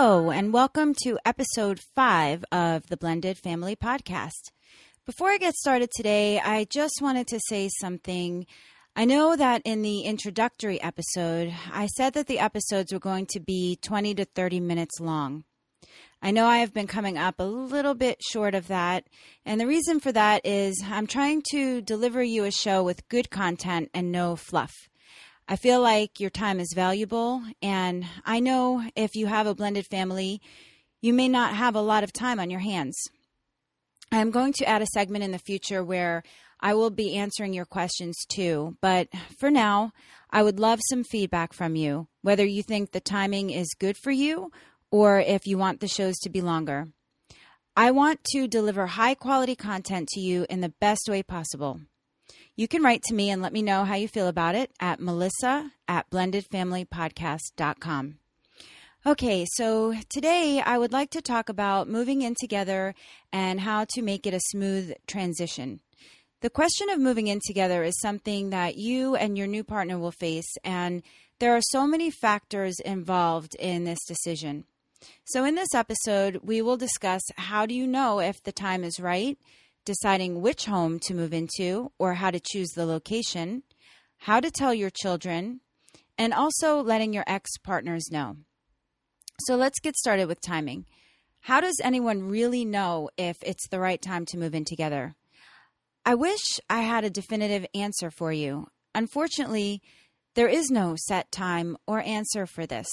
And welcome to episode five of the Blended Family Podcast. Before I get started today, I just wanted to say something. I know that in the introductory episode, I said that the episodes were going to be 20 to 30 minutes long. I know I have been coming up a little bit short of that. And the reason for that is I'm trying to deliver you a show with good content and no fluff. I feel like your time is valuable. And I know if you have a blended family, you may not have a lot of time on your hands. I'm going to add a segment in the future where I will be answering your questions too. But for now, I would love some feedback from you, whether you think the timing is good for you or if you want the shows to be longer. I want to deliver high quality content to you in the best way possible. You can write to me and let me know how you feel about it at melissa at blendedfamilypodcast.com. Okay, so today I would like to talk about moving in together and how to make it a smooth transition. The question of moving in together is something that you and your new partner will face, and there are so many factors involved in this decision. So, in this episode, we will discuss how do you know if the time is right, deciding which home to move into or how to choose the location, how to tell your children, and also letting your ex partners know. So, let's get started with timing. How does anyone really know if it's the right time to move in together? I wish I had a definitive answer for you. Unfortunately, there is no set time or answer for this.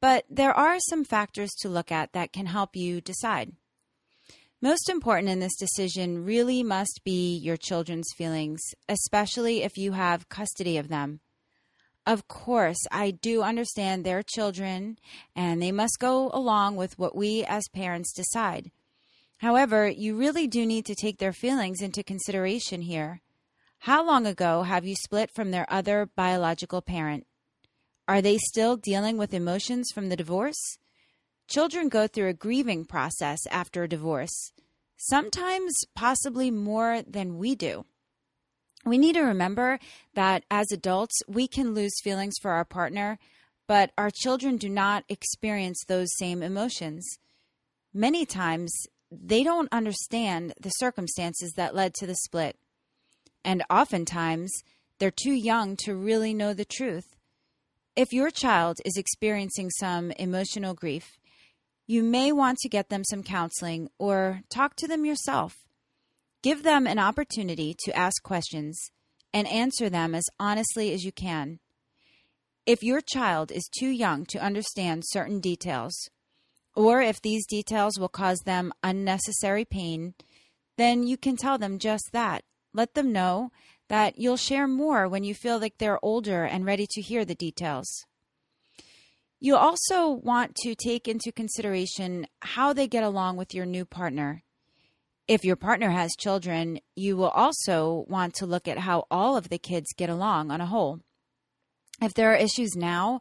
But there are some factors to look at that can help you decide. Most important in this decision really must be your children's feelings, especially if you have custody of them. Of course, I do understand they're children and they must go along with what we as parents decide. However, you really do need to take their feelings into consideration here. How long ago have you split from their other biological parent? Are they still dealing with emotions from the divorce? Children go through a grieving process after a divorce, sometimes possibly more than we do. We need to remember that as adults, we can lose feelings for our partner, but our children do not experience those same emotions. Many times, they don't understand the circumstances that led to the split. And oftentimes, they're too young to really know the truth. If your child is experiencing some emotional grief, you may want to get them some counseling or talk to them yourself. Give them an opportunity to ask questions and answer them as honestly as you can. If your child is too young to understand certain details, or if these details will cause them unnecessary pain, then you can tell them just that. Let them know that you'll share more when you feel like they're older and ready to hear the details. You also want to take into consideration how they get along with your new partner. If your partner has children, you will also want to look at how all of the kids get along on a whole. If there are issues now,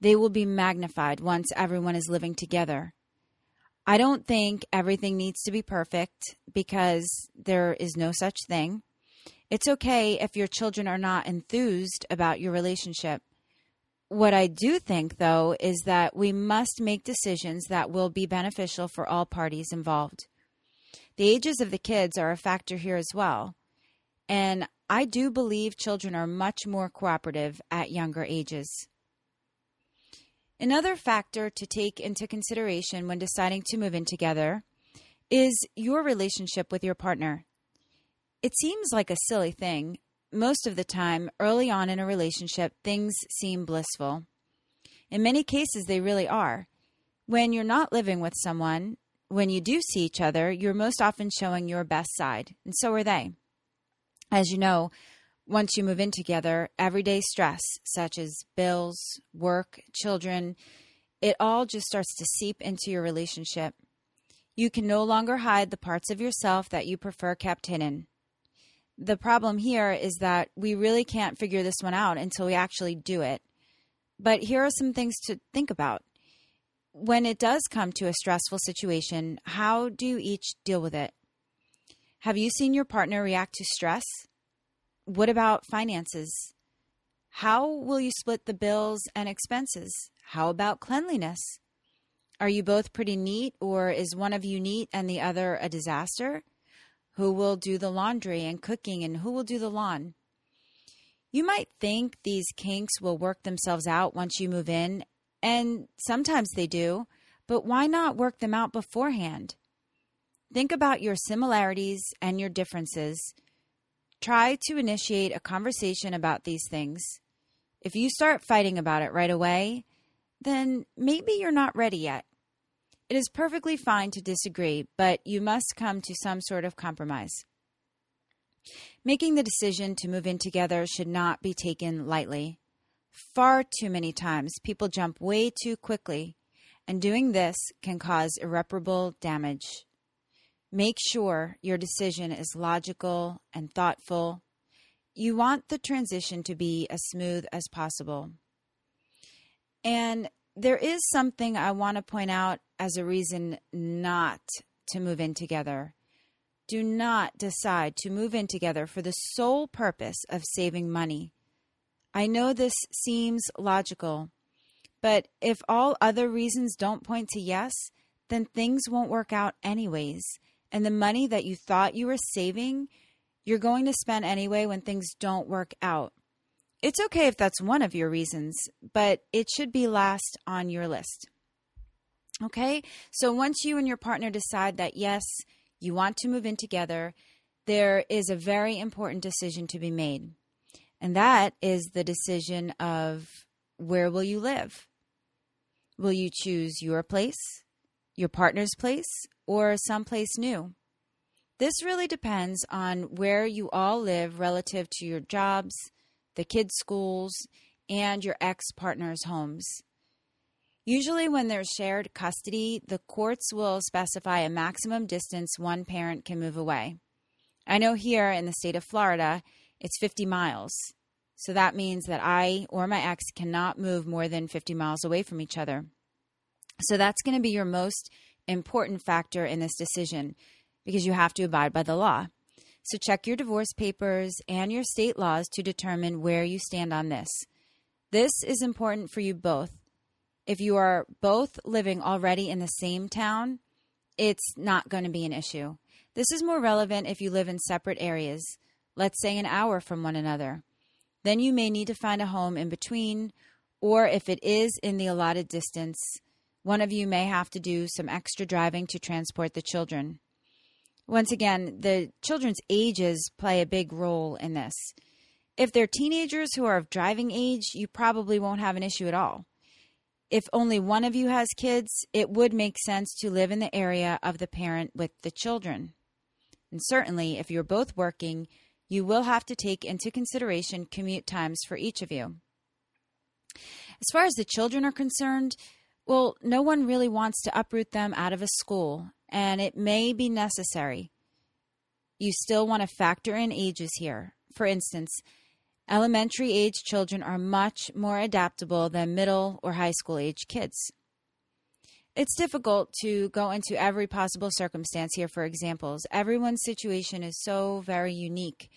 they will be magnified once everyone is living together. I don't think everything needs to be perfect because there is no such thing. It's okay if your children are not enthused about your relationship. What I do think, though, is that we must make decisions that will be beneficial for all parties involved. The ages of the kids are a factor here as well. And I do believe children are much more cooperative at younger ages. Another factor to take into consideration when deciding to move in together is your relationship with your partner. It seems like a silly thing. Most of the time, early on in a relationship, things seem blissful. In many cases, they really are. When you're not living with someone, when you do see each other, you're most often showing your best side, and so are they. As you know, once you move in together, everyday stress, such as bills, work, children, it all just starts to seep into your relationship. You can no longer hide the parts of yourself that you prefer kept hidden. The problem here is that we really can't figure this one out until we actually do it. But here are some things to think about. When it does come to a stressful situation, how do you each deal with it? Have you seen your partner react to stress? What about finances? How will you split the bills and expenses? How about cleanliness? Are you both pretty neat, or is one of you neat and the other a disaster? Who will do the laundry and cooking, and who will do the lawn? You might think these kinks will work themselves out once you move in, and sometimes they do, but why not work them out beforehand? Think about your similarities and your differences. Try to initiate a conversation about these things. If you start fighting about it right away, then maybe you're not ready yet. It is perfectly fine to disagree, but you must come to some sort of compromise. Making the decision to move in together should not be taken lightly. Far too many times, people jump way too quickly, and doing this can cause irreparable damage. Make sure your decision is logical and thoughtful. You want the transition to be as smooth as possible. And there is something I want to point out as a reason not to move in together. Do not decide to move in together for the sole purpose of saving money. I know this seems logical, but if all other reasons don't point to yes, then things won't work out anyways. And the money that you thought you were saving, you're going to spend anyway when things don't work out. It's okay if that's one of your reasons, but it should be last on your list. Okay? So once you and your partner decide that yes, you want to move in together, there is a very important decision to be made. And that is the decision of where will you live? Will you choose your place, your partner's place, or someplace new? This really depends on where you all live relative to your jobs, the kids' schools, and your ex partner's homes. Usually, when there's shared custody, the courts will specify a maximum distance one parent can move away. I know here in the state of Florida, it's 50 miles. So that means that I or my ex cannot move more than 50 miles away from each other. So that's going to be your most important factor in this decision because you have to abide by the law. So check your divorce papers and your state laws to determine where you stand on this. This is important for you both. If you are both living already in the same town, it's not going to be an issue. This is more relevant if you live in separate areas, let's say an hour from one another. Then you may need to find a home in between, or if it is in the allotted distance, one of you may have to do some extra driving to transport the children. Once again, the children's ages play a big role in this. If they're teenagers who are of driving age, you probably won't have an issue at all. If only one of you has kids, it would make sense to live in the area of the parent with the children. And certainly, if you're both working, you will have to take into consideration commute times for each of you. As far as the children are concerned, well, no one really wants to uproot them out of a school and it may be necessary. You still want to factor in ages here. For instance, elementary age children are much more adaptable than middle or high school age kids. It's difficult to go into every possible circumstance here for examples. Everyone's situation is so very unique.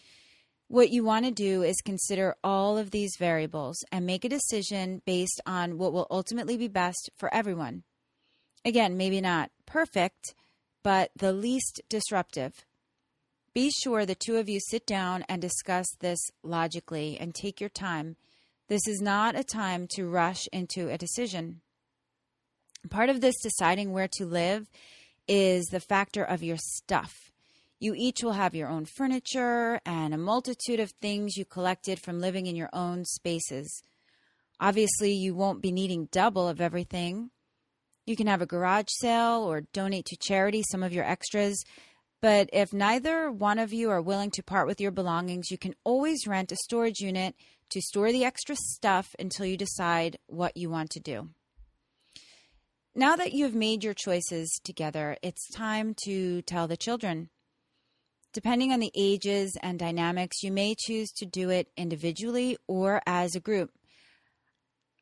What you want to do is consider all of these variables and make a decision based on what will ultimately be best for everyone. Again, maybe not perfect, but the least disruptive. Be sure the two of you sit down and discuss this logically and take your time. This is not a time to rush into a decision. Part of this deciding where to live is the factor of your stuff. You each will have your own furniture and a multitude of things you collected from living in your own spaces. Obviously, you won't be needing double of everything, you can have a garage sale or donate to charity some of your extras. But if neither one of you are willing to part with your belongings, you can always rent a storage unit to store the extra stuff until you decide what you want to do. Now that you have made your choices together, it's time to tell the children. Depending on the ages and dynamics, you may choose to do it individually or as a group.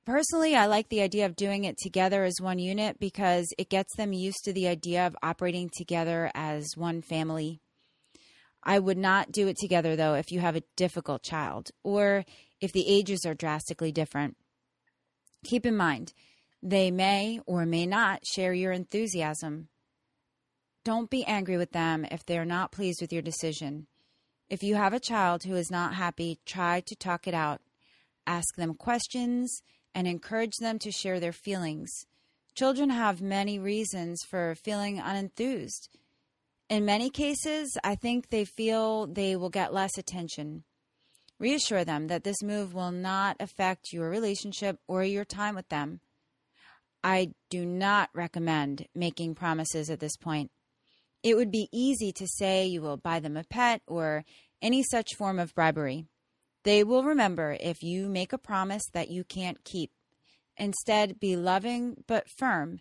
Personally, I like the idea of doing it together as one unit because it gets them used to the idea of operating together as one family. I would not do it together, though, if you have a difficult child or if the ages are drastically different. Keep in mind, they may or may not share your enthusiasm. Don't be angry with them if they are not pleased with your decision. If you have a child who is not happy, try to talk it out. Ask them questions and encourage them to share their feelings. Children have many reasons for feeling unenthused. In many cases, I think they feel they will get less attention. Reassure them that this move will not affect your relationship or your time with them. I do not recommend making promises at this point. It would be easy to say you will buy them a pet or any such form of bribery. They will remember if you make a promise that you can't keep. Instead, be loving but firm.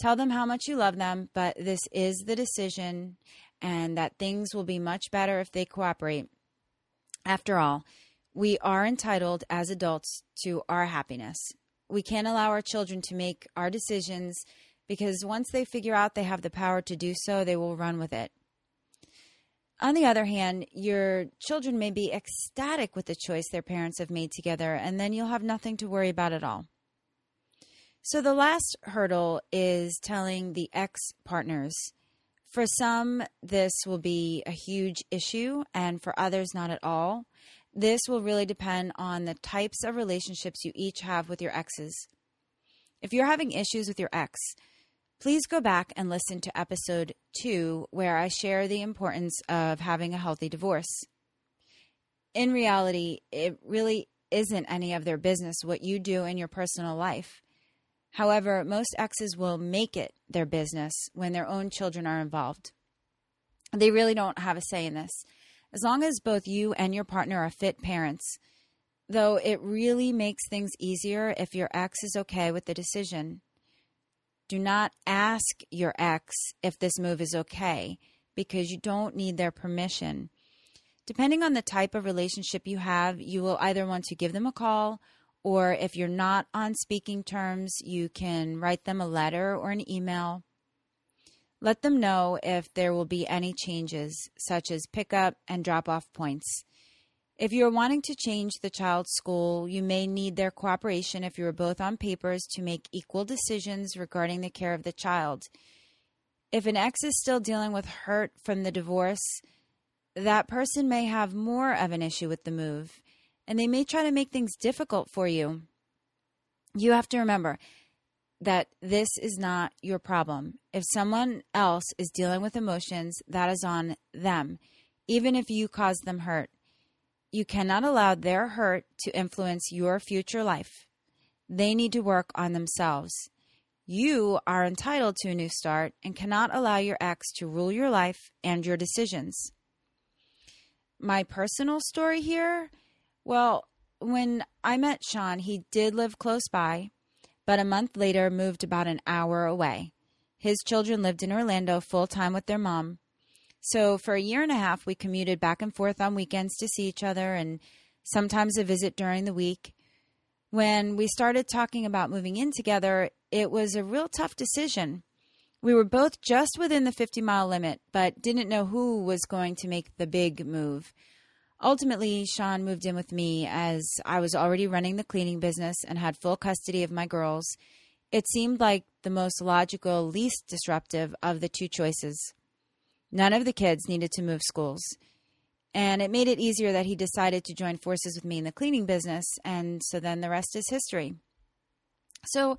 Tell them how much you love them, but this is the decision and that things will be much better if they cooperate. After all, we are entitled as adults to our happiness. We can't allow our children to make our decisions because once they figure out they have the power to do so, they will run with it. On the other hand, your children may be ecstatic with the choice their parents have made together, and then you'll have nothing to worry about at all. So, the last hurdle is telling the ex partners. For some, this will be a huge issue, and for others, not at all. This will really depend on the types of relationships you each have with your exes. If you're having issues with your ex, Please go back and listen to episode two, where I share the importance of having a healthy divorce. In reality, it really isn't any of their business what you do in your personal life. However, most exes will make it their business when their own children are involved. They really don't have a say in this. As long as both you and your partner are fit parents, though it really makes things easier if your ex is okay with the decision. Do not ask your ex if this move is okay because you don't need their permission. Depending on the type of relationship you have, you will either want to give them a call or if you're not on speaking terms, you can write them a letter or an email. Let them know if there will be any changes, such as pickup and drop off points. If you're wanting to change the child's school, you may need their cooperation if you are both on papers to make equal decisions regarding the care of the child. If an ex is still dealing with hurt from the divorce, that person may have more of an issue with the move, and they may try to make things difficult for you. You have to remember that this is not your problem. If someone else is dealing with emotions, that is on them, even if you caused them hurt. You cannot allow their hurt to influence your future life. They need to work on themselves. You are entitled to a new start and cannot allow your ex to rule your life and your decisions. My personal story here well, when I met Sean, he did live close by, but a month later moved about an hour away. His children lived in Orlando full time with their mom, so for a year and a half, we commuted back and forth on weekends to see each other and sometimes a visit during the week. When we started talking about moving in together, it was a real tough decision. We were both just within the 50 mile limit, but didn't know who was going to make the big move. Ultimately, Sean moved in with me as I was already running the cleaning business and had full custody of my girls. It seemed like the most logical, least disruptive of the two choices. None of the kids needed to move schools. And it made it easier that he decided to join forces with me in the cleaning business. And so then the rest is history. So,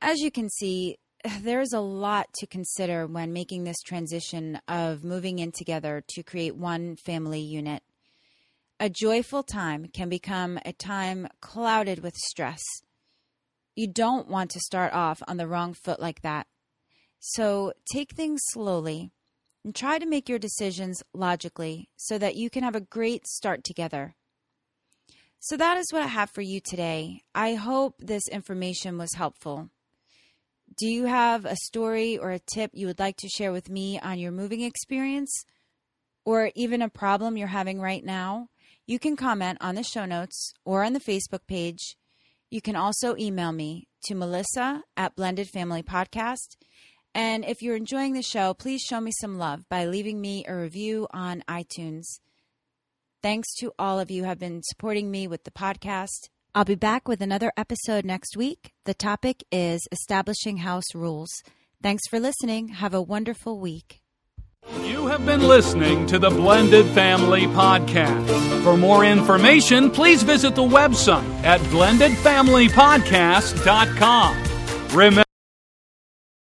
as you can see, there's a lot to consider when making this transition of moving in together to create one family unit. A joyful time can become a time clouded with stress. You don't want to start off on the wrong foot like that. So take things slowly and try to make your decisions logically so that you can have a great start together. So, that is what I have for you today. I hope this information was helpful. Do you have a story or a tip you would like to share with me on your moving experience? Or even a problem you're having right now? You can comment on the show notes or on the Facebook page. You can also email me to melissa at blended family podcast. And if you're enjoying the show, please show me some love by leaving me a review on iTunes. Thanks to all of you who have been supporting me with the podcast. I'll be back with another episode next week. The topic is establishing house rules. Thanks for listening. Have a wonderful week. You have been listening to the Blended Family Podcast. For more information, please visit the website at blendedfamilypodcast.com. Remember